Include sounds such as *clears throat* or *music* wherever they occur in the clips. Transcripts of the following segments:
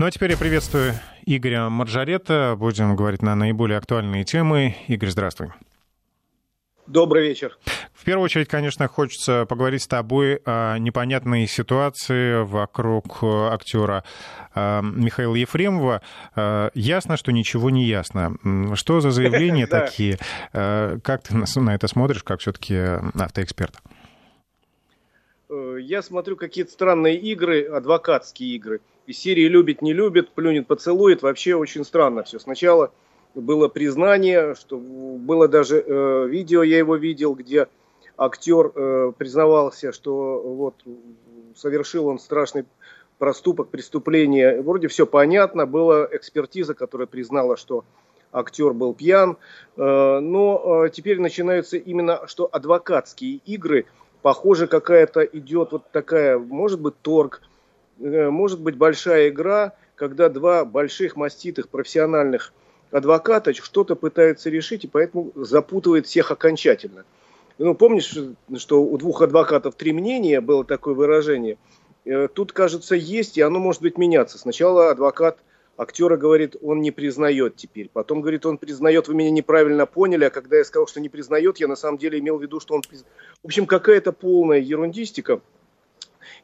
Ну а теперь я приветствую Игоря Маржарета. Будем говорить на наиболее актуальные темы. Игорь, здравствуй. Добрый вечер. В первую очередь, конечно, хочется поговорить с тобой о непонятной ситуации вокруг актера э, Михаила Ефремова. Э, ясно, что ничего не ясно. Что за заявления *laughs* такие? Э, как ты на это смотришь, как все-таки автоэксперт? Я смотрю какие-то странные игры, адвокатские игры. Из серии «любит, не любит», «плюнет, поцелует». Вообще очень странно все. Сначала было признание, что было даже э, видео, я его видел, где актер э, признавался, что вот совершил он страшный проступок, преступление. Вроде все понятно, была экспертиза, которая признала, что актер был пьян. Э, но э, теперь начинаются именно что адвокатские игры. Похоже, какая-то идет вот такая, может быть, торг, может быть, большая игра, когда два больших маститых профессиональных адвоката что-то пытаются решить, и поэтому запутывает всех окончательно. Ну, помнишь, что у двух адвокатов три мнения, было такое выражение? Э, тут, кажется, есть, и оно может быть меняться. Сначала адвокат актера говорит, он не признает теперь. Потом говорит, он признает, вы меня неправильно поняли. А когда я сказал, что не признает, я на самом деле имел в виду, что он. В общем, какая-то полная ерундистика.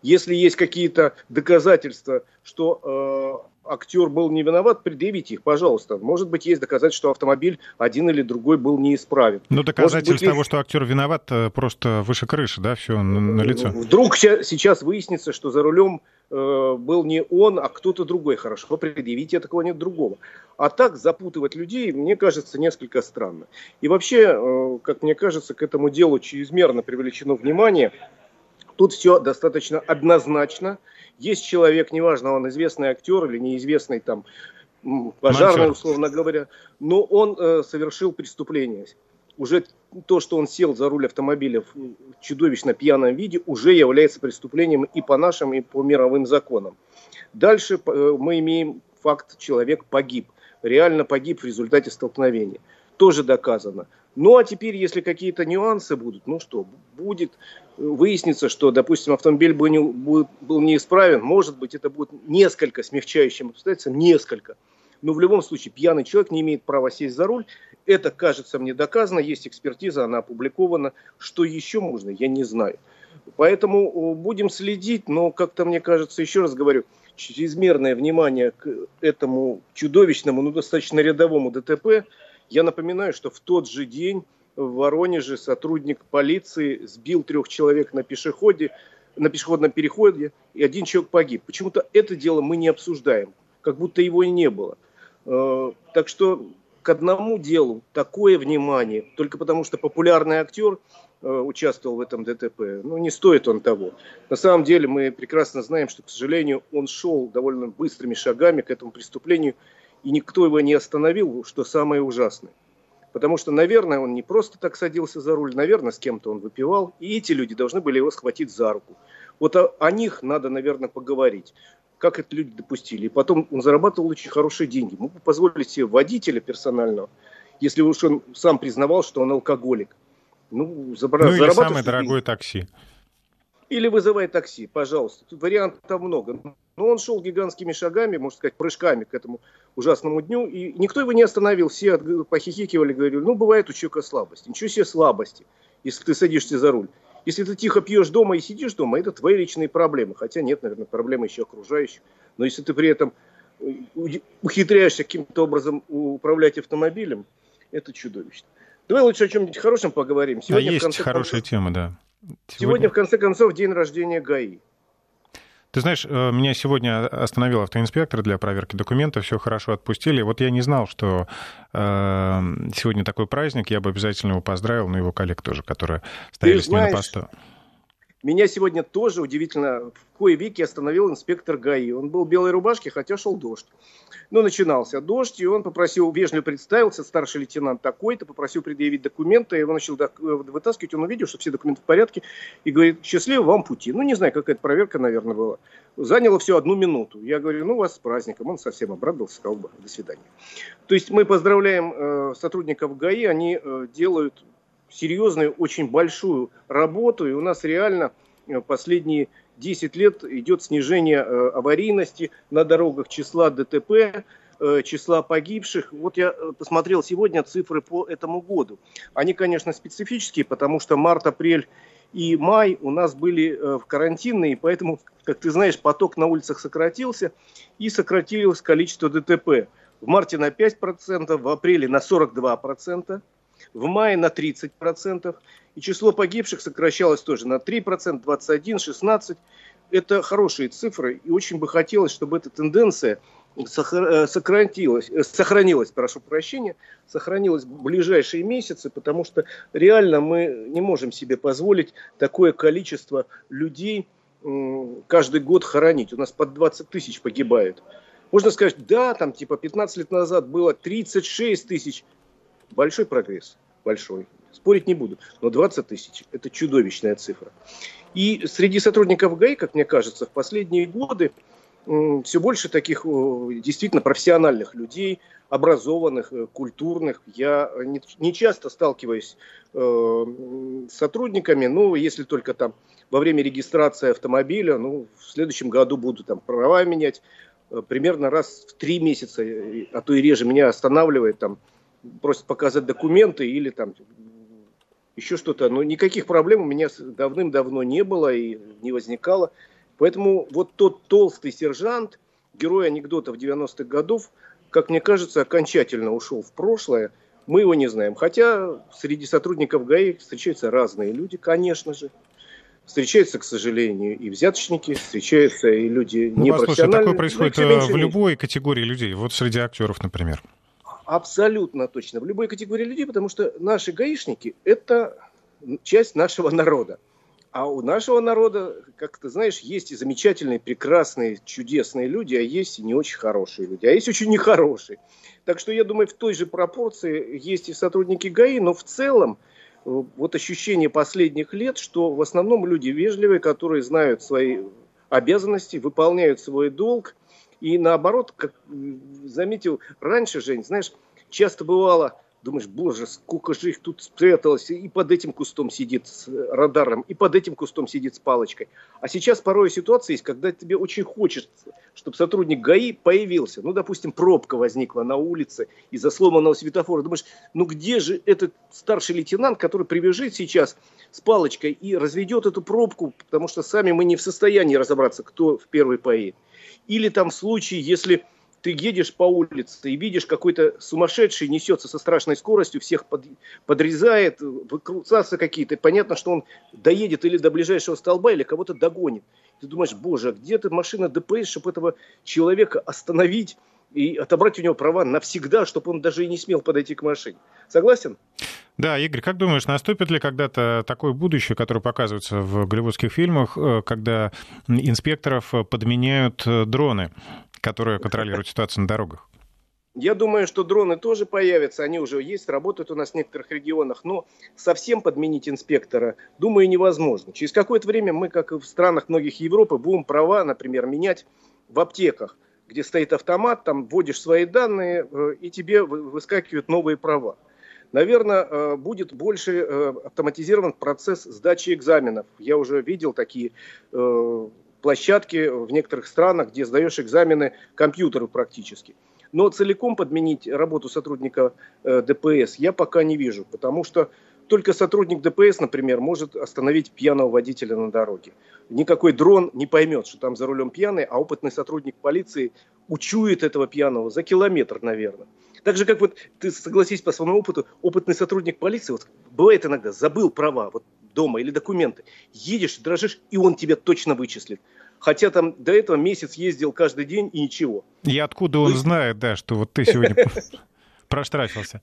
Если есть какие-то доказательства, что э, актер был не виноват, предъявите их, пожалуйста. Может быть, есть доказательства, что автомобиль один или другой был неисправен. Ну, доказательств быть, того, что актер виноват, э, просто выше крыши, да, все на, на лицо. Вдруг сейчас выяснится, что за рулем э, был не он, а кто-то другой. Хорошо, предъявите, такого нет другого. А так запутывать людей, мне кажется, несколько странно. И вообще, э, как мне кажется, к этому делу чрезмерно привлечено внимание. Тут все достаточно однозначно. Есть человек, неважно, он известный актер или неизвестный там пожарный, условно говоря, но он э, совершил преступление. Уже то, что он сел за руль автомобиля в чудовищно пьяном виде, уже является преступлением и по нашим, и по мировым законам. Дальше э, мы имеем факт, человек погиб, реально погиб в результате столкновения. Тоже доказано. Ну а теперь, если какие-то нюансы будут, ну что, будет выяснится, что, допустим, автомобиль был, не, был неисправен, может быть, это будет несколько смягчающим обстоятельством, несколько. Но в любом случае пьяный человек не имеет права сесть за руль. Это, кажется мне, доказано, есть экспертиза, она опубликована. Что еще можно, я не знаю. Поэтому будем следить, но как-то мне кажется, еще раз говорю, чрезмерное внимание к этому чудовищному, ну достаточно рядовому ДТП – я напоминаю, что в тот же день в Воронеже сотрудник полиции сбил трех человек на пешеходе, на пешеходном переходе, и один человек погиб. Почему-то это дело мы не обсуждаем, как будто его и не было. Э, так что к одному делу такое внимание, только потому что популярный актер э, участвовал в этом ДТП, ну не стоит он того. На самом деле мы прекрасно знаем, что, к сожалению, он шел довольно быстрыми шагами к этому преступлению, и никто его не остановил, что самое ужасное. Потому что, наверное, он не просто так садился за руль, наверное, с кем-то он выпивал, и эти люди должны были его схватить за руку. Вот о, о них надо, наверное, поговорить. Как это люди допустили. И потом он зарабатывал очень хорошие деньги. Мог бы позволить себе водителя персонального, если уж он сам признавал, что он алкоголик. Ну, забра... ну или самое дорогое такси. Или вызывай такси, пожалуйста. Тут вариантов много. Но он шел гигантскими шагами, можно сказать, прыжками к этому ужасному дню, и никто его не остановил. Все похихикивали, говорили, ну, бывает у человека слабость. Ничего себе слабости, если ты садишься за руль. Если ты тихо пьешь дома и сидишь дома, это твои личные проблемы. Хотя нет, наверное, проблемы еще окружающих. Но если ты при этом э, ухитряешься каким-то образом управлять автомобилем, это чудовищно. Давай лучше о чем-нибудь хорошем поговорим. Сегодня, а есть хорошая концов, тема, да. Сегодня... в конце концов, день рождения ГАИ. Ты знаешь, э, меня сегодня остановил автоинспектор для проверки документов, все хорошо отпустили. Вот я не знал, что э, сегодня такой праздник, я бы обязательно его поздравил, но его коллег тоже, которые стояли Ты с ним на посту. Меня сегодня тоже удивительно в кое веки остановил инспектор ГАИ. Он был в белой рубашке, хотя шел дождь. Ну, начинался дождь, и он попросил, вежливо представился, старший лейтенант такой-то, попросил предъявить документы, его начал вытаскивать, он увидел, что все документы в порядке, и говорит, счастливо вам пути. Ну, не знаю, какая-то проверка, наверное, была. Заняло все одну минуту. Я говорю, ну, вас с праздником. Он совсем обрадовался, сказал до свидания. То есть мы поздравляем э, сотрудников ГАИ, они э, делают серьезную, очень большую работу, и у нас реально э, последние 10 лет идет снижение э, аварийности на дорогах, числа ДТП, э, числа погибших. Вот я посмотрел сегодня цифры по этому году. Они, конечно, специфические, потому что март, апрель и май у нас были в карантинные, поэтому, как ты знаешь, поток на улицах сократился и сократилось количество ДТП. В марте на 5%, в апреле на 42%, в мае на 30%. И число погибших сокращалось тоже на 3%, 21, 16. Это хорошие цифры, и очень бы хотелось, чтобы эта тенденция э, сохранилась, э, сохранилась, прошу прощения, сохранилась в ближайшие месяцы, потому что реально мы не можем себе позволить такое количество людей каждый год хоронить. У нас под 20 тысяч погибают. Можно сказать, да, там типа 15 лет назад было 36 тысяч. Большой прогресс, большой. Спорить не буду. Но 20 тысяч – это чудовищная цифра. И среди сотрудников ГАИ, как мне кажется, в последние годы все больше таких действительно профессиональных людей, образованных, э, культурных. Я не часто сталкиваюсь э, с сотрудниками, ну, если только там во время регистрации автомобиля, ну, в следующем году буду там права менять, э, примерно раз в три месяца, а то и реже меня останавливает там, просит показать документы или там еще что-то. Но никаких проблем у меня давным-давно не было и не возникало. Поэтому вот тот толстый сержант, герой анекдотов 90-х годов, как мне кажется, окончательно ушел в прошлое. Мы его не знаем. Хотя среди сотрудников ГАИ встречаются разные люди, конечно же. Встречаются, к сожалению, и взяточники, встречаются и люди ну, непрофессиональные. Такое происходит э, в любой категории людей, вот среди актеров, например. Абсолютно точно. В любой категории людей, потому что наши гаишники – это часть нашего народа. А у нашего народа, как ты знаешь, есть и замечательные, прекрасные, чудесные люди, а есть и не очень хорошие люди, а есть очень нехорошие. Так что я думаю, в той же пропорции есть и сотрудники ГАИ, но в целом э, вот ощущение последних лет, что в основном люди вежливые, которые знают свои обязанности, выполняют свой долг – и наоборот, как заметил раньше, Жень, знаешь, часто бывало, думаешь, боже, сколько же их тут спряталось, и под этим кустом сидит с радаром, и под этим кустом сидит с палочкой. А сейчас порой ситуация есть, когда тебе очень хочется, чтобы сотрудник ГАИ появился. Ну, допустим, пробка возникла на улице из-за сломанного светофора. Думаешь, ну где же этот старший лейтенант, который прибежит сейчас с палочкой и разведет эту пробку, потому что сами мы не в состоянии разобраться, кто в первый поедет. Или там случай, если ты едешь по улице и видишь какой-то сумасшедший несется со страшной скоростью, всех под, подрезает, выкрутятся какие-то. Понятно, что он доедет или до ближайшего столба, или кого-то догонит. Ты думаешь, боже, а где то машина ДПС, чтобы этого человека остановить и отобрать у него права навсегда, чтобы он даже и не смел подойти к машине. Согласен? Да, Игорь, как думаешь, наступит ли когда-то такое будущее, которое показывается в голливудских фильмах, э, когда инспекторов подменяют э, дроны, которые контролируют ситуацию на дорогах? Я думаю, что дроны тоже появятся, они уже есть, работают у нас в некоторых регионах, но совсем подменить инспектора, думаю, невозможно. Через какое-то время мы, как и в странах многих Европы, будем права, например, менять в аптеках, где стоит автомат, там вводишь свои данные, э, и тебе выскакивают новые права наверное, э, будет больше э, автоматизирован процесс сдачи экзаменов. Я уже видел такие э, площадки в некоторых странах, где сдаешь экзамены компьютеру практически. Но целиком подменить работу сотрудника ДПС я пока не вижу, потому что только сотрудник ДПС, например, может остановить пьяного водителя на дороге. Никакой дрон не поймет, что там за рулем пьяный, а опытный сотрудник полиции учует этого пьяного за километр, наверное. Так же, как вот ты согласись по своему опыту, опытный сотрудник полиции, вот бывает иногда, забыл права вот дома или документы, едешь, дрожишь, и он тебя точно вычислит. Хотя там до этого месяц ездил каждый день и ничего. И откуда он знает, да, что вот ты сегодня *laughs* проштрафился?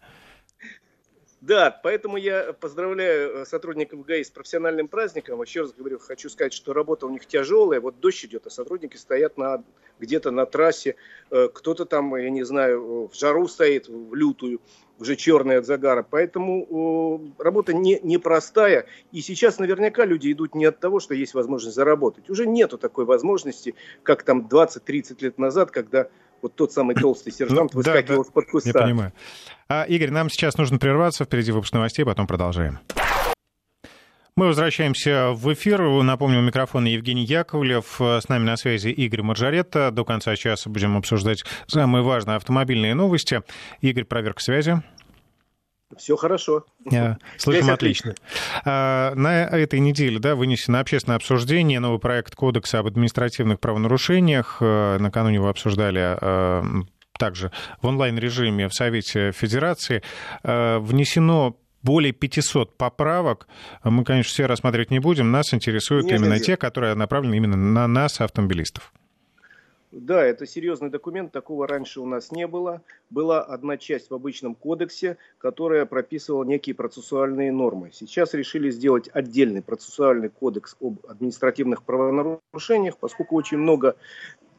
Да, поэтому я поздравляю э, сотрудников ГАИ с профессиональным праздником. Еще раз говорю, хочу сказать, что работа у них тяжелая. Вот дождь идет, а сотрудники стоят на, где-то на трассе. Э, кто-то там, я не знаю, в жару стоит, в лютую, уже черная от загара. Поэтому работа не, непростая. И сейчас наверняка люди идут не от того, что есть возможность заработать. Уже нету такой возможности, как там 20-30 лет назад, когда вот тот самый толстый *clears throat* сержант выскакивал да, да, из-под куста. Я понимаю. А, Игорь, нам сейчас нужно прерваться. Впереди выпуск новостей, потом продолжаем. Мы возвращаемся в эфир. Напомню, у микрофона Евгений Яковлев. С нами на связи Игорь Маржаретта. До конца часа будем обсуждать самые важные автомобильные новости. Игорь, проверка связи. Все хорошо. Слышим отлично. А, на этой неделе да, вынесено общественное обсуждение, новый проект Кодекса об административных правонарушениях. А, накануне его обсуждали также в онлайн-режиме в Совете Федерации. Внесено более 500 поправок. Мы, конечно, все рассматривать не будем. Нас интересуют Нет, именно те, которые направлены именно на нас, автомобилистов. Да, это серьезный документ, такого раньше у нас не было. Была одна часть в обычном кодексе, которая прописывала некие процессуальные нормы. Сейчас решили сделать отдельный процессуальный кодекс об административных правонарушениях, поскольку очень много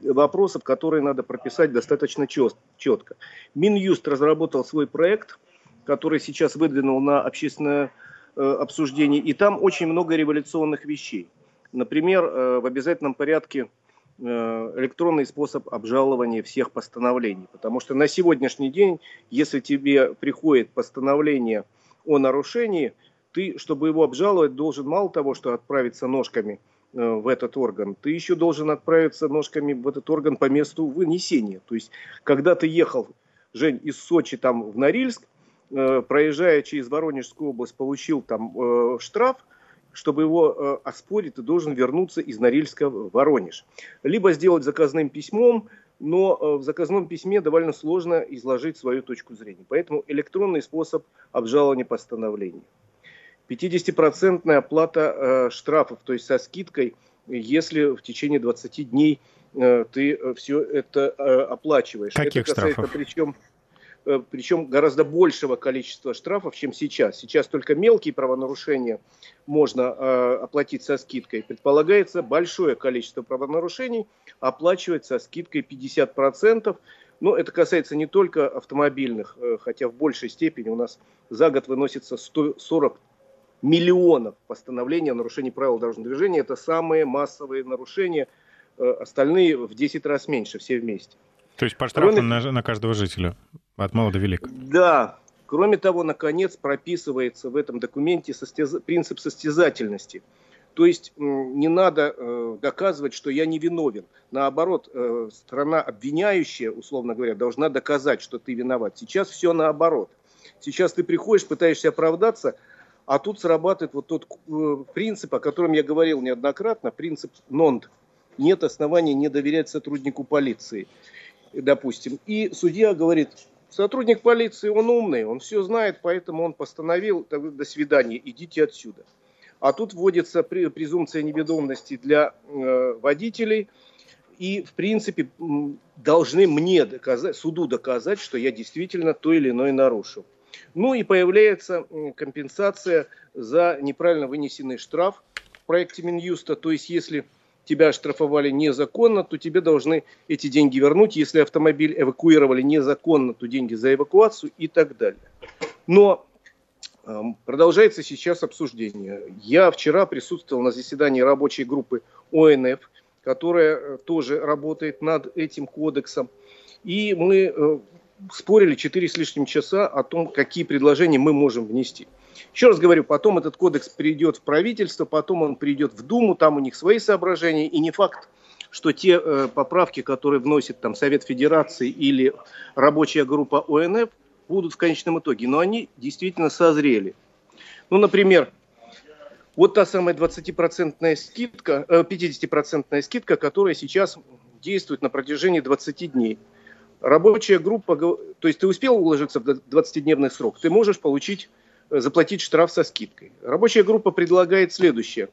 вопросов, которые надо прописать достаточно четко. Минюст разработал свой проект, который сейчас выдвинул на общественное э, обсуждение, и там очень много революционных вещей. Например, э, в обязательном порядке электронный способ обжалования всех постановлений. Потому что на сегодняшний день, если тебе приходит постановление о нарушении, ты, чтобы его обжаловать, должен мало того, что отправиться ножками в этот орган, ты еще должен отправиться ножками в этот орган по месту вынесения. То есть, когда ты ехал, Жень, из Сочи там в Норильск, Э, проезжая через Воронежскую область, получил там э, штраф, чтобы его э, оспорить, ты должен вернуться из Норильска в Воронеж. Либо сделать заказным письмом, но в заказном письме довольно сложно изложить свою точку зрения. Поэтому электронный способ обжалования постановления. 50% оплата штрафов, то есть со скидкой, если в течение 20 дней ты все это оплачиваешь. Каких это касается, штрафов? Причем Э, причем гораздо большего количества штрафов, чем сейчас. Сейчас только мелкие правонарушения можно э, оплатить со скидкой. Предполагается большое количество правонарушений оплачивать со скидкой 50%. Но это касается не только автомобильных, э, хотя в большей степени у нас за год выносится 140 миллионов постановлений о нарушении правил дорожного движения. Это самые массовые нарушения, э, остальные в 10 раз меньше, все вместе. То есть по штрафу Кроме... на, на каждого жителя? От мала до велика. Да. Кроме того, наконец, прописывается в этом документе состяз... принцип состязательности. То есть не надо э, доказывать, что я не виновен. Наоборот, э, страна обвиняющая, условно говоря, должна доказать, что ты виноват. Сейчас все наоборот. Сейчас ты приходишь, пытаешься оправдаться, а тут срабатывает вот тот э, принцип, о котором я говорил неоднократно, принцип НОНД. Нет оснований не доверять сотруднику полиции, допустим. И судья говорит, Сотрудник полиции, он умный, он все знает, поэтому он постановил, до свидания, идите отсюда. А тут вводится презумпция неведомости для э, водителей, и, в принципе, должны мне доказать, суду доказать, что я действительно то или иное нарушил. Ну и появляется компенсация за неправильно вынесенный штраф в проекте Минюста. То есть, если тебя оштрафовали незаконно, то тебе должны эти деньги вернуть. Если автомобиль эвакуировали незаконно, то деньги за эвакуацию и так далее. Но эм, продолжается сейчас обсуждение. Я вчера присутствовал на заседании рабочей группы ОНФ, которая э, тоже работает над этим кодексом. И мы э, спорили 4 с лишним часа о том, какие предложения мы можем внести. Еще раз говорю, потом этот кодекс придет в правительство, потом он придет в Думу, там у них свои соображения, и не факт, что те э, поправки, которые вносит там Совет Федерации или рабочая группа ОНФ, будут в конечном итоге. Но они действительно созрели. Ну, например, вот та самая 20% скидка, э, 50% скидка, которая сейчас действует на протяжении 20 дней. Рабочая группа, то есть ты успел уложиться в 20-дневный срок, ты можешь получить заплатить штраф со скидкой. Рабочая группа предлагает следующее.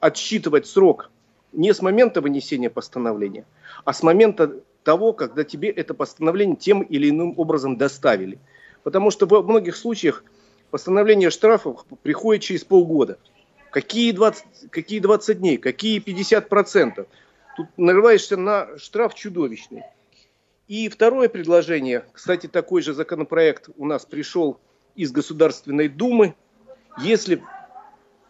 Отсчитывать срок не с момента вынесения постановления, а с момента того, когда тебе это постановление тем или иным образом доставили. Потому что во многих случаях постановление штрафов приходит через полгода. Какие 20, какие 20 дней, какие 50%? Тут нарываешься на штраф чудовищный. И второе предложение, кстати, такой же законопроект у нас пришел из Государственной Думы, если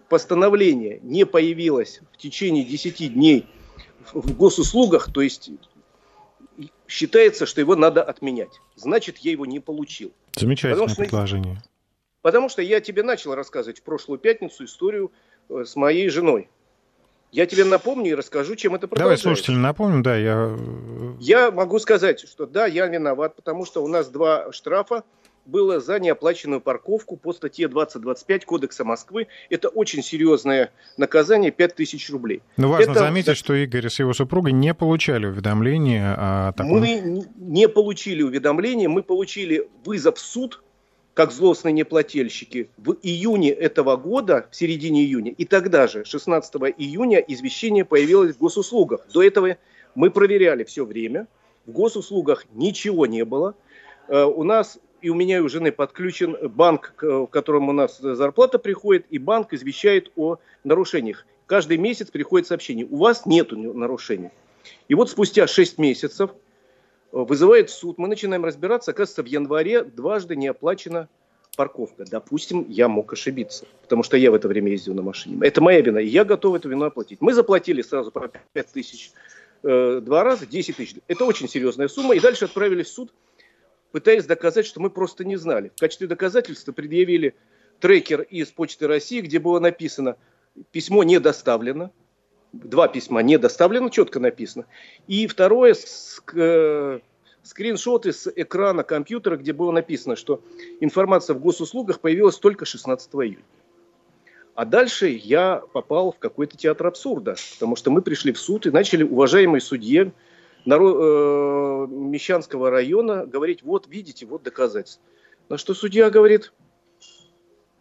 постановление не появилось в течение 10 дней в госуслугах, то есть считается, что его надо отменять. Значит, я его не получил. Замечательное потому что, предложение. Потому что я тебе начал рассказывать в прошлую пятницу историю э, с моей женой. Я тебе напомню и расскажу, чем это продолжается. Давай слушателям напомним, да, я... Я могу сказать, что да, я виноват, потому что у нас два штрафа было за неоплаченную парковку по статье 2025 Кодекса Москвы. Это очень серьезное наказание, 5000 рублей. Но важно это... заметить, что Игорь с его супругой не получали уведомления о таком... Мы не получили уведомления, мы получили вызов в суд как злостные неплательщики, в июне этого года, в середине июня, и тогда же, 16 июня, извещение появилось в госуслугах. До этого мы проверяли все время, в госуслугах ничего не было. Э, у нас и у меня и у жены подключен банк, в котором у нас зарплата приходит, и банк извещает о нарушениях. Каждый месяц приходит сообщение, у вас нет нарушений. И вот спустя 6 месяцев вызывает суд, мы начинаем разбираться, оказывается, в январе дважды не оплачена парковка. Допустим, я мог ошибиться, потому что я в это время ездил на машине. Это моя вина, и я готов эту вину оплатить. Мы заплатили сразу по 5 тысяч э, два раза, 10 тысяч. Это очень серьезная сумма, и дальше отправились в суд, пытаясь доказать, что мы просто не знали. В качестве доказательства предъявили трекер из Почты России, где было написано «письмо не доставлено», два письма не доставлено, четко написано. И второе, э, скриншоты с экрана компьютера, где было написано, что информация в госуслугах появилась только 16 июня. А дальше я попал в какой-то театр абсурда, потому что мы пришли в суд и начали, уважаемый судье народ, э, Мещанского района, говорить, вот видите, вот доказательства. На что судья говорит,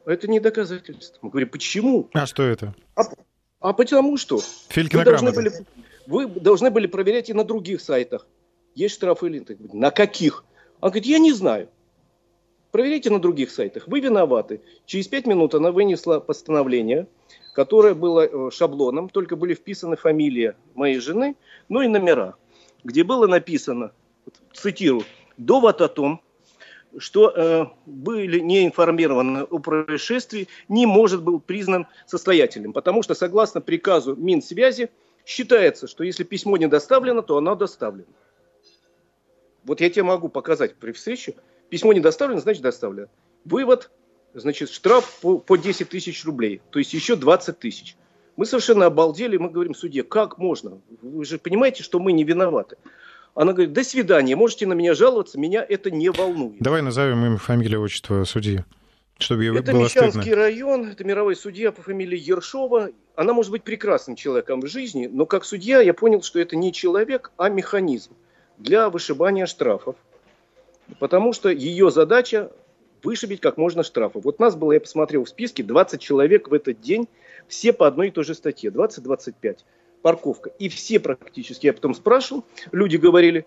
это не доказательство. Мы говорим, почему? А что это? А, а потому что вы должны, были, вы должны были проверять и на других сайтах. Есть штрафы или нет. На каких? Он говорит, я не знаю. Проверите на других сайтах. Вы виноваты. Через пять минут она вынесла постановление, которое было э, шаблоном, только были вписаны фамилия моей жены, ну и номера, где было написано, цитирую, довод о том, что э, были не информированы о происшествии, не может быть признан состоятельным. Потому что согласно приказу Минсвязи считается, что если письмо не доставлено, то оно доставлено. Вот я тебе могу показать при встрече. Письмо не доставлено, значит доставлено. Вывод, значит, штраф по, по 10 тысяч рублей, то есть еще 20 тысяч. Мы совершенно обалдели, мы говорим судье, как можно? Вы же понимаете, что мы не виноваты. Она говорит, до свидания, можете на меня жаловаться, меня это не волнует. Давай назовем имя, фамилию, отчество судьи. Чтобы это было Мещанский стыдно. район, это мировой судья по фамилии Ершова. Она может быть прекрасным человеком в жизни, но как судья я понял, что это не человек, а механизм для вышибания штрафов. Потому что ее задача вышибить как можно штрафов. Вот нас было, я посмотрел в списке, 20 человек в этот день, все по одной и той же статье, 20-25 парковка. И все практически, я потом спрашивал, люди говорили,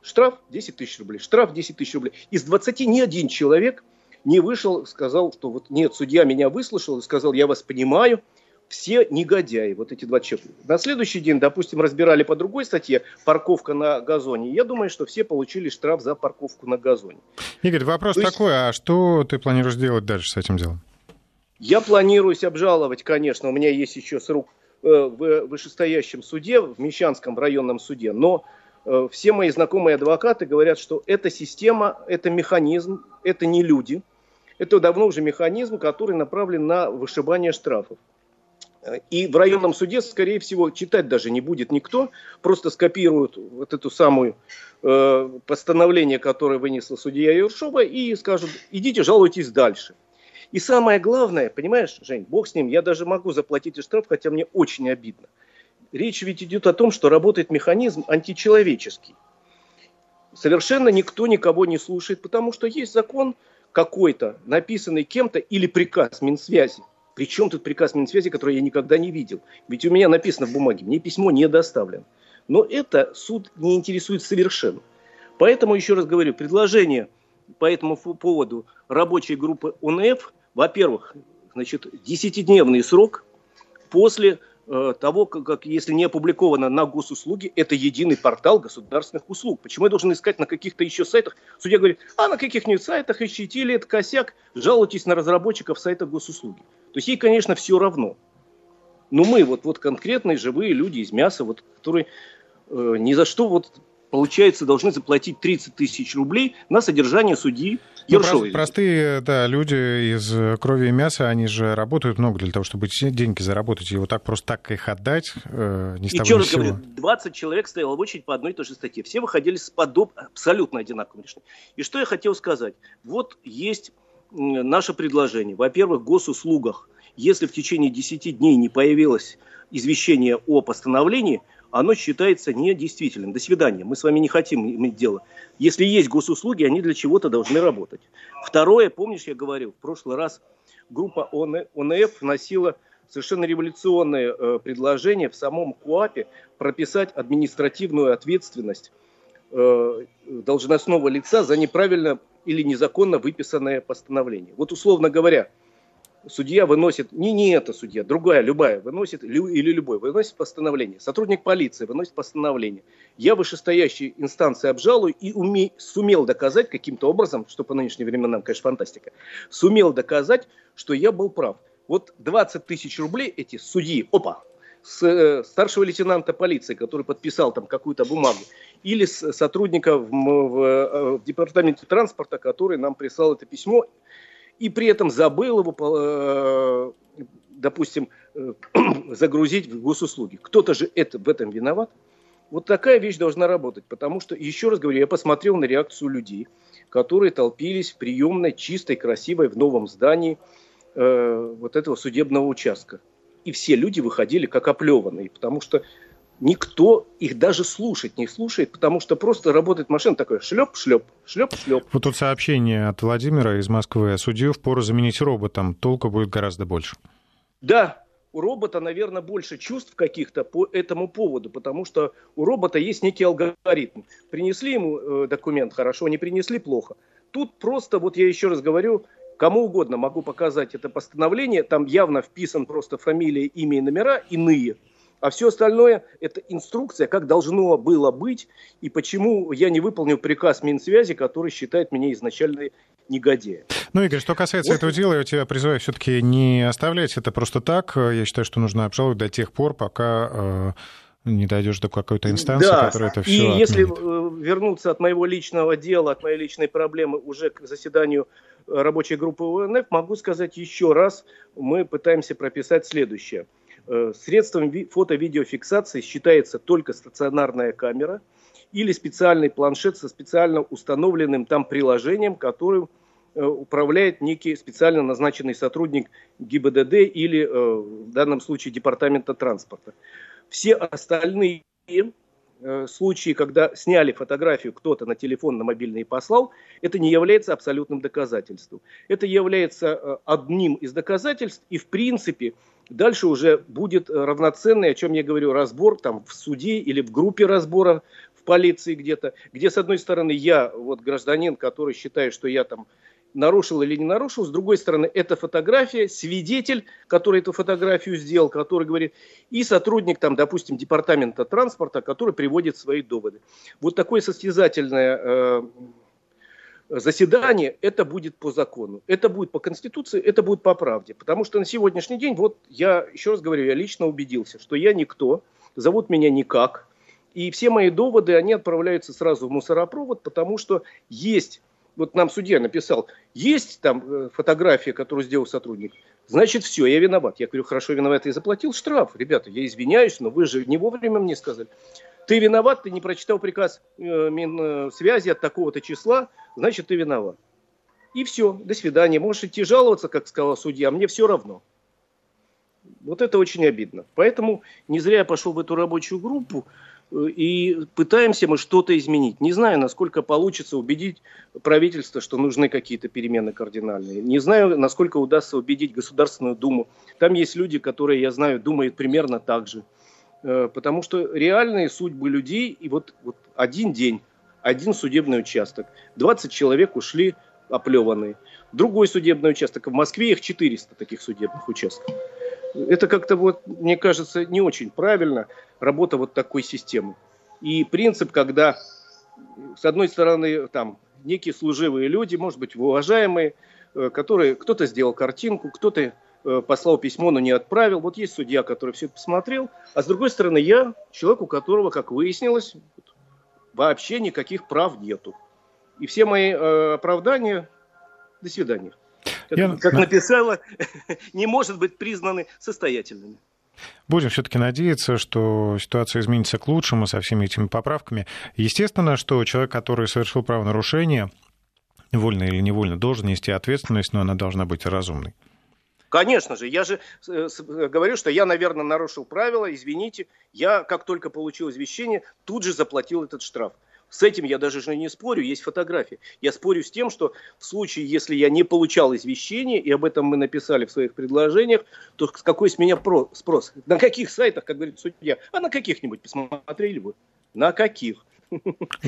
штраф 10 тысяч рублей, штраф 10 тысяч рублей. Из 20 ни один человек не вышел, сказал, что вот нет, судья меня выслушал сказал, я вас понимаю, все негодяи, вот эти два человека. На следующий день, допустим, разбирали по другой статье парковка на газоне. Я думаю, что все получили штраф за парковку на газоне. Игорь, вопрос То такой, есть... а что ты планируешь делать дальше с этим делом? Я планируюсь обжаловать, конечно, у меня есть еще срок Э, в вышестоящем суде, в Мещанском районном суде, но э, все мои знакомые адвокаты говорят, что эта система, это механизм, это не люди. Это давно уже механизм, который направлен на вышибание штрафов. И в районном суде, скорее всего, читать даже не будет никто, просто скопируют вот эту самую э, постановление, которое вынесла судья Юршова, и скажут, идите жалуйтесь дальше. И самое главное, понимаешь, Жень, бог с ним, я даже могу заплатить штраф, хотя мне очень обидно. Речь ведь идет о том, что работает механизм античеловеческий. Совершенно никто никого не слушает, потому что есть закон какой-то, написанный кем-то, или приказ Минсвязи. Причем тут приказ Минсвязи, который я никогда не видел? Ведь у меня написано в бумаге, мне письмо не доставлено. Но это суд не интересует совершенно. Поэтому, еще раз говорю, предложение по этому поводу рабочей группы ОНФ во-первых, значит, десятидневный срок после э, того, как, как, если не опубликовано на госуслуги, это единый портал государственных услуг. Почему я должен искать на каких-то еще сайтах? Судья говорит, а на каких-нибудь сайтах ищите, или это косяк, жалуйтесь на разработчиков сайта госуслуги. То есть ей, конечно, все равно. Но мы, вот, вот конкретные живые люди из мяса, вот, которые э, ни за что вот получается, должны заплатить 30 тысяч рублей на содержание судьи ну, Ершовой. простые, да, люди из крови и мяса, они же работают много для того, чтобы деньги заработать, и вот так просто так их отдать, э, не с И что раз говорю, 20 человек стояло в очередь по одной и той же статье. Все выходили с подоб... абсолютно одинаковым решением. И что я хотел сказать? Вот есть наше предложение. Во-первых, госуслугах, если в течение 10 дней не появилось извещение о постановлении, оно считается недействительным. До свидания. Мы с вами не хотим иметь дело. Если есть госуслуги, они для чего-то должны работать. Второе, помнишь, я говорил, в прошлый раз группа ОНФ вносила совершенно революционное э, предложение в самом КУАПе прописать административную ответственность э, должностного лица за неправильно или незаконно выписанное постановление. Вот условно говоря, судья выносит, не, не эта судья, другая, любая, выносит, или любой, выносит постановление. Сотрудник полиции выносит постановление. Я вышестоящей инстанции обжалую и уме, сумел доказать каким-то образом, что по нынешним временам, конечно, фантастика, сумел доказать, что я был прав. Вот 20 тысяч рублей эти судьи, опа, с э, старшего лейтенанта полиции, который подписал там какую-то бумагу, или с сотрудника в, в, э, в департаменте транспорта, который нам прислал это письмо, и при этом забыл его, э, допустим, *clears throat* загрузить в госуслуги. Кто-то же это, в этом виноват. Вот такая вещь должна работать, потому что, еще раз говорю, я посмотрел на реакцию людей, которые толпились в приемной, чистой, красивой, в новом здании э, вот этого судебного участка. И все люди выходили как оплеванные, потому что никто их даже слушать не слушает, потому что просто работает машина такая шлеп-шлеп, шлеп-шлеп. Вот тут сообщение от Владимира из Москвы. Судью впору заменить роботом, толку будет гораздо больше. Да, у робота, наверное, больше чувств каких-то по этому поводу, потому что у робота есть некий алгоритм. Принесли ему э, документ хорошо, не принесли плохо. Тут просто, вот я еще раз говорю, кому угодно могу показать это постановление, там явно вписан просто фамилия, имя и номера иные – а все остальное – это инструкция, как должно было быть, и почему я не выполнил приказ Минсвязи, который считает меня изначально негодяем. Ну, Игорь, что касается вот. этого дела, я тебя призываю все-таки не оставлять это просто так. Я считаю, что нужно обжаловать до тех пор, пока э, не дойдешь до какой-то инстанции, да. которая это все И отменит. если э, вернуться от моего личного дела, от моей личной проблемы уже к заседанию рабочей группы УНФ, могу сказать еще раз, мы пытаемся прописать следующее – Э, средством фото-видеофиксации считается только стационарная камера или специальный планшет со специально установленным там приложением, которым э, управляет некий специально назначенный сотрудник ГИБДД или э, в данном случае Департамента транспорта. Все остальные случаи, когда сняли фотографию кто-то на телефон, на мобильный послал, это не является абсолютным доказательством. Это является одним из доказательств, и в принципе Дальше уже будет э, равноценный, о чем я говорю, разбор там в суде или в группе разбора в полиции где-то, где с одной стороны я, вот гражданин, который считает, что я там нарушил или не нарушил, с другой стороны это фотография, свидетель, который эту фотографию сделал, который говорит, и сотрудник там, допустим, департамента транспорта, который приводит свои доводы. Вот такое состязательное э, заседание, это будет по закону, это будет по Конституции, это будет по правде. Потому что на сегодняшний день, вот я еще раз говорю, я лично убедился, что я никто, зовут меня никак, и все мои доводы, они отправляются сразу в мусоропровод, потому что есть, вот нам судья написал, есть там э, фотография, которую сделал сотрудник, значит все, я виноват. Я говорю, хорошо, виноват, я заплатил штраф. Ребята, я извиняюсь, но вы же не вовремя мне сказали. Ты виноват, ты не прочитал приказ э, Минсвязи от такого-то числа, значит ты виноват. И все, до свидания. Можешь идти жаловаться, как сказала судья, мне все равно. Вот это очень обидно. Поэтому не зря я пошел в эту рабочую группу и пытаемся мы что-то изменить. Не знаю, насколько получится убедить правительство, что нужны какие-то перемены кардинальные. Не знаю, насколько удастся убедить Государственную Думу. Там есть люди, которые, я знаю, думают примерно так же. Э, потому что реальные судьбы людей, и вот, вот один день, один судебный участок, 20 человек ушли оплеванные. Другой судебный участок, в Москве их 400 таких судебных участков. Это как-то вот, мне кажется, не очень правильно работа вот такой системы. И принцип, когда с одной стороны там некие служивые люди, может быть, уважаемые, э, которые кто-то сделал картинку, кто-то Э, послал письмо, но не отправил. Вот есть судья, который все это посмотрел. А с другой стороны, я человек, у которого, как выяснилось, вообще никаких прав нету. И все мои э, оправдания, до свидания. Как, Я... как написала, *laughs* не может быть признаны состоятельными. Будем все-таки надеяться, что ситуация изменится к лучшему со всеми этими поправками. Естественно, что человек, который совершил правонарушение, вольно или невольно, должен нести ответственность, но она должна быть разумной. Конечно же, я же э, говорю, что я, наверное, нарушил правила, извините, я, как только получил извещение, тут же заплатил этот штраф. С этим я даже же не спорю, есть фотографии. Я спорю с тем, что в случае, если я не получал извещения, и об этом мы написали в своих предложениях, то с какой с меня спрос? На каких сайтах, как говорит судья? А на каких-нибудь посмотрели бы. На каких?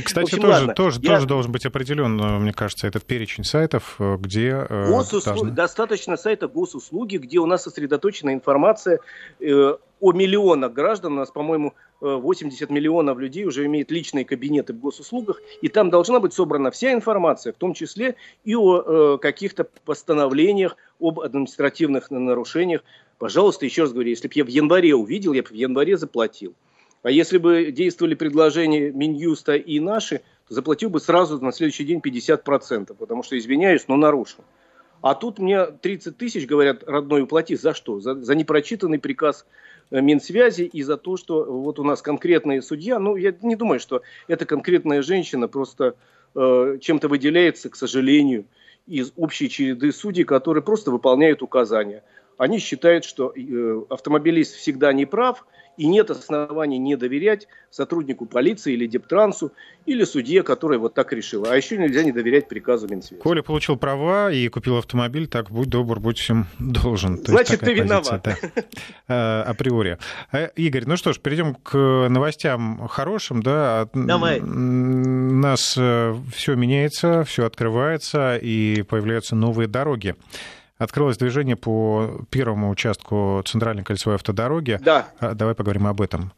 Кстати, общем, тоже, тоже, я... тоже должен быть определен, э, мне кажется, этот перечень сайтов, э, где... Э, Госуслуг... должны... Достаточно сайта госуслуги, где у нас сосредоточена информация э, о миллионах граждан. У нас, по-моему, 80 миллионов людей уже имеют личные кабинеты в госуслугах, и там должна быть собрана вся информация, в том числе и о э, каких-то постановлениях об административных нарушениях. Пожалуйста, еще раз говорю, если бы я в январе увидел, я бы в январе заплатил. А если бы действовали предложения Минюста и наши, то заплатил бы сразу на следующий день 50%, потому что, извиняюсь, но нарушил. А тут мне 30 тысяч, говорят, родной, уплати. За что? За, за непрочитанный приказ э, Минсвязи и за то, что вот у нас конкретный судья, ну, я не думаю, что эта конкретная женщина просто э, чем-то выделяется, к сожалению, из общей череды судей, которые просто выполняют указания. Они считают, что э, автомобилист всегда не прав, и нет оснований не доверять сотруднику полиции или Дептрансу, или судье, который вот так решил. А еще нельзя не доверять приказу Минсвязи. Коля получил права и купил автомобиль, так будь добр, будь всем должен. То Значит, ты виноват. Позиция, да. А, априори. А, Игорь, ну что ж, перейдем к новостям хорошим. Да? Давай. У нас э, все меняется, все открывается, и появляются новые дороги открылось движение по первому участку центральной кольцевой автодороги. Да. А, давай поговорим об этом.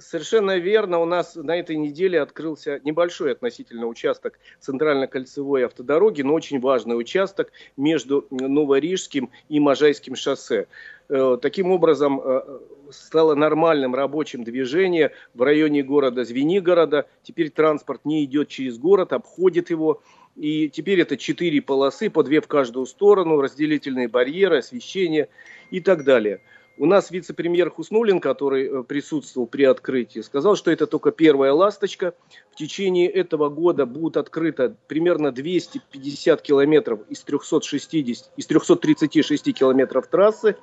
Совершенно верно. У нас на этой неделе открылся небольшой относительно участок центрально-кольцевой автодороги, но очень важный участок между Новорижским и Можайским шоссе. Э, таким образом, э, стало нормальным рабочим движение в районе города Звенигорода. Теперь транспорт не идет через город, обходит его. И теперь это четыре полосы, по две в каждую сторону, разделительные барьеры, освещение и так далее. У нас вице-премьер Хуснулин, который э, присутствовал при открытии, сказал, что это только первая ласточка. В течение этого года будет открыто примерно 250 километров из, 360, из 336 километров трассы.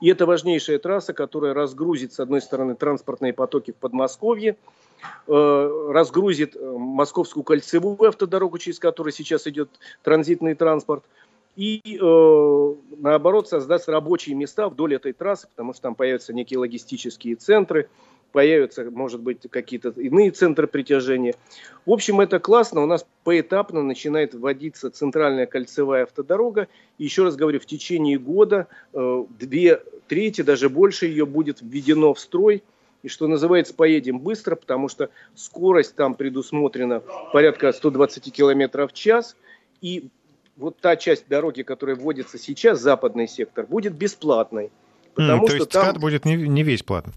И это важнейшая трасса, которая разгрузит, с одной стороны, транспортные потоки в Подмосковье, Э, разгрузит э, Московскую кольцевую автодорогу, через которую сейчас идет транзитный транспорт, и э, наоборот создаст рабочие места вдоль этой трассы, потому что там появятся некие логистические центры, появятся, может быть, какие-то иные центры притяжения. В общем, это классно. У нас поэтапно начинает вводиться центральная кольцевая автодорога. И еще раз говорю, в течение года э, две трети, даже больше ее будет введено в строй – и что называется, поедем быстро, потому что скорость там предусмотрена порядка 120 км в час. И вот та часть дороги, которая вводится сейчас, западный сектор, будет бесплатной. Потому mm, то что есть там... СКАТ будет не, не весь платный?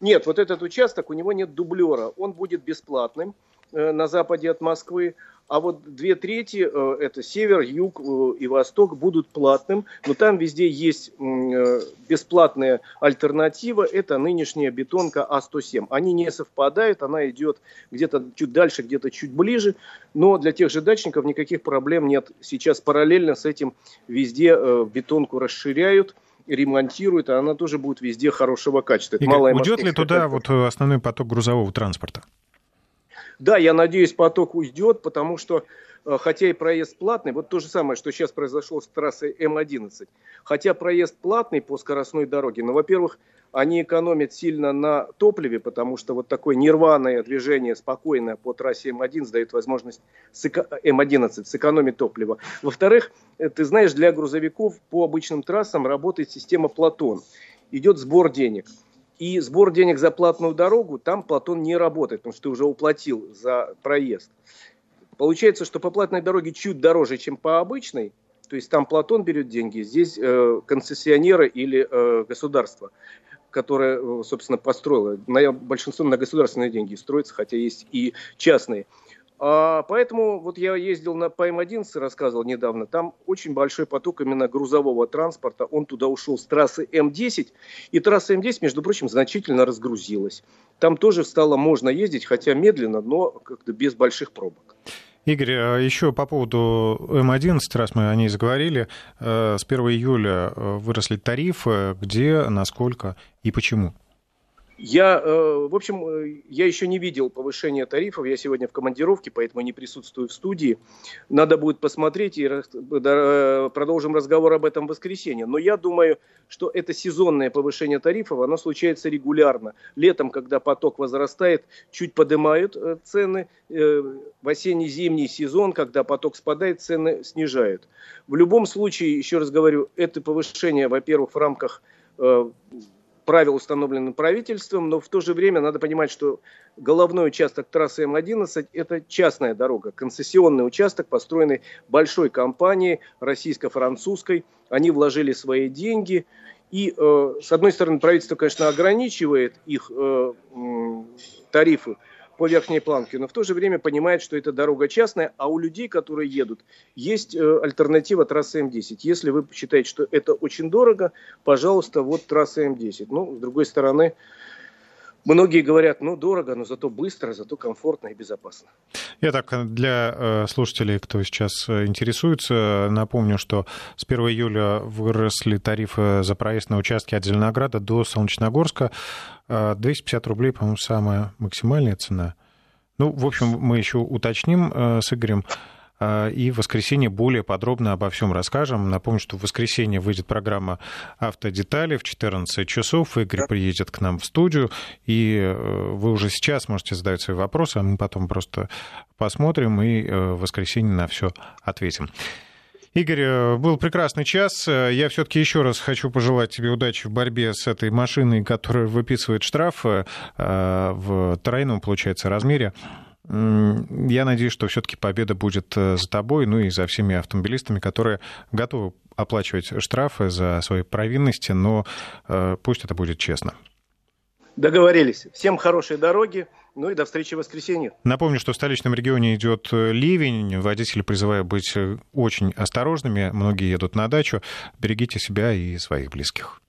Нет, вот этот участок, у него нет дублера. Он будет бесплатным э, на западе от Москвы а вот две трети, э, это север, юг э, и восток, будут платным, но там везде есть э, бесплатная альтернатива, это нынешняя бетонка А107. Они не совпадают, она идет где-то чуть дальше, где-то чуть ближе, но для тех же дачников никаких проблем нет. Сейчас параллельно с этим везде бетонку расширяют, ремонтируют, а она тоже будет везде хорошего качества. Игорь, уйдет ли туда вот основной поток грузового транспорта? Да, я надеюсь, поток уйдет, потому что, э, хотя и проезд платный, вот то же самое, что сейчас произошло с трассой М11, хотя проезд платный по скоростной дороге, но, во-первых, они экономят сильно на топливе, потому что вот такое нирваное движение спокойное по трассе М1 дает возможность М11 сэкономить топливо. Во-вторых, э, ты знаешь, для грузовиков по обычным трассам работает система Платон. Идет сбор денег – и сбор денег за платную дорогу, там Платон не работает, потому что ты уже уплатил за проезд. Получается, что по платной дороге чуть дороже, чем по обычной, то есть там Платон берет деньги, здесь э, концессионеры или э, государство. которая, собственно, построила. На, большинство на государственные деньги строится, хотя есть и частные. А, поэтому вот я ездил на ПМ-11, рассказывал недавно, там очень большой поток именно грузового транспорта, он туда ушел с трассы М10, и трасса М10, между прочим, значительно разгрузилась. Там тоже стало можно ездить, хотя медленно, но как-то без больших пробок. Игорь, а еще по поводу М11, раз мы о ней заговорили, э, с 1 июля э, выросли тарифы, где, насколько и почему? Я, э, в общем, э, я еще не видел повышения тарифов. Я сегодня в командировке, поэтому не присутствую в студии. Надо будет посмотреть и э, продолжим разговор об этом в воскресенье. Но я думаю, что это сезонное повышение тарифов, оно случается регулярно. Летом, когда поток возрастает, чуть поднимают цены. В осенне-зимний сезон, когда поток спадает, цены снижают. В любом случае, еще раз говорю, это повышение, во-первых, в рамках правил, установленных правительством, но в то же время надо понимать, что головной участок трассы М-11 – это частная дорога, концессионный участок, построенный большой компанией, российско-французской. Они вложили свои деньги. И, э, с одной стороны, правительство, конечно, ограничивает их э, тарифы, по верхней планке, но в то же время понимает, что это дорога частная, а у людей, которые едут, есть э, альтернатива трассы М10. Если вы считаете, что это очень дорого, пожалуйста, вот трасса М10. Ну, с другой стороны, Многие говорят, ну, дорого, но зато быстро, зато комфортно и безопасно. Я так для э, слушателей, кто сейчас э, интересуется, напомню, что с 1 июля выросли тарифы за проезд на участке от Зеленограда до Солнечногорска. 250 рублей, по-моему, самая максимальная цена. Ну, в общем, мы еще уточним э, с Игорем. А, и в воскресенье более подробно обо всем расскажем. Напомню, что в воскресенье выйдет программа «Автодетали» в 14 часов. Игорь приедет к нам в студию, и э, вы уже сейчас можете задать свои вопросы, а мы потом просто посмотрим и э, в воскресенье на все ответим. Игорь, э, был прекрасный час. Я все-таки еще раз хочу пожелать тебе удачи в борьбе с этой машиной, которая выписывает штраф в тройном, получается, размере. Я надеюсь, что все-таки победа будет э, за тобой, ну и за всеми автомобилистами, которые готовы оплачивать штрафы за свои провинности, но э, пусть это будет честно. Договорились. Всем хорошей дороги. Ну и до встречи в воскресенье. Напомню, что в столичном регионе идет э, ливень. Водители призываю быть очень осторожными. Многие едут на дачу. Берегите себя и своих близких.